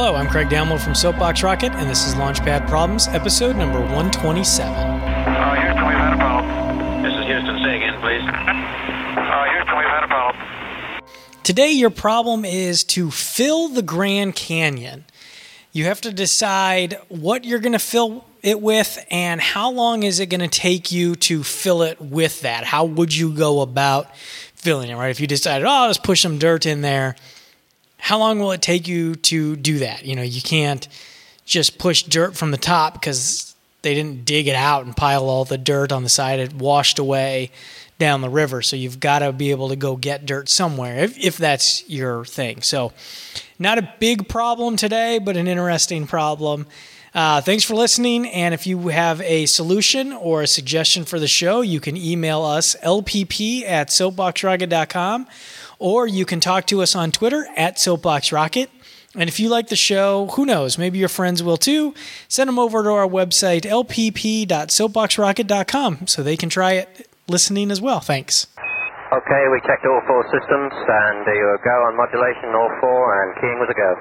Hello, I'm Craig Damlow from Soapbox Rocket, and this is Launchpad Problems, episode number 127. Uh, Houston, we've had a problem. This is Houston. Say again, please. Uh, Houston, we've had a problem. Today, your problem is to fill the Grand Canyon. You have to decide what you're going to fill it with and how long is it going to take you to fill it with that. How would you go about filling it, right? If you decided, oh, I'll just push some dirt in there, how long will it take you to do that? You know, you can't just push dirt from the top because they didn't dig it out and pile all the dirt on the side. It washed away down the river. So you've got to be able to go get dirt somewhere if, if that's your thing. So, not a big problem today, but an interesting problem. Uh, thanks for listening. And if you have a solution or a suggestion for the show, you can email us lpp at soapboxrocket.com or you can talk to us on Twitter at soapboxrocket. And if you like the show, who knows, maybe your friends will too. Send them over to our website, lpp.soapboxrocket.com, so they can try it listening as well. Thanks. Okay, we checked all four systems, and you were go on modulation, all four, and keying was a go.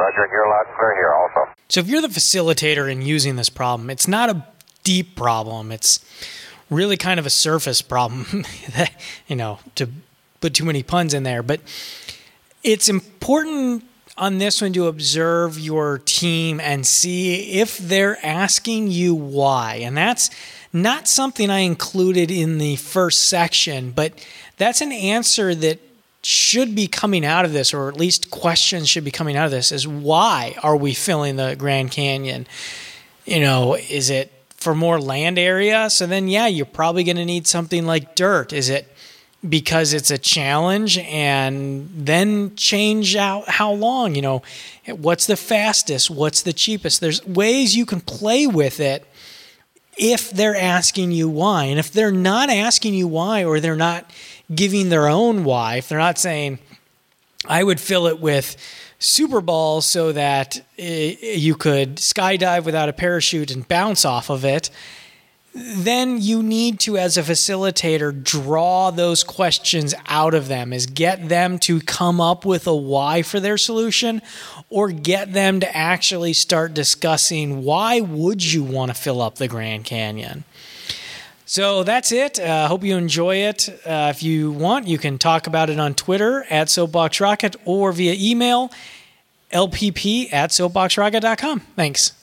Roger, you're loud and clear here also. So if you're the facilitator in using this problem, it's not a deep problem. It's really kind of a surface problem, you know, to put too many puns in there. But it's important on this one to observe your team and see if they're asking you why. And that's not something I included in the first section, but that's an answer that should be coming out of this, or at least questions should be coming out of this, is why are we filling the Grand Canyon? You know, is it for more land area? So then, yeah, you're probably going to need something like dirt. Is it because it's a challenge and then change out how long? You know, what's the fastest? What's the cheapest? There's ways you can play with it if they're asking you why. And if they're not asking you why, or they're not giving their own why, if they're not saying, I would fill it with Super Balls so that eh, you could skydive without a parachute and bounce off of it, then you need to, as a facilitator, draw those questions out of them, is get them to come up with a why for their solution or get them to actually start discussing why would you want to fill up the Grand Canyon. So that's it. I uh, hope you enjoy it. Uh, if you want, you can talk about it on Twitter at Soapbox Rocket or via email lpp at soapboxrocket.com. Thanks.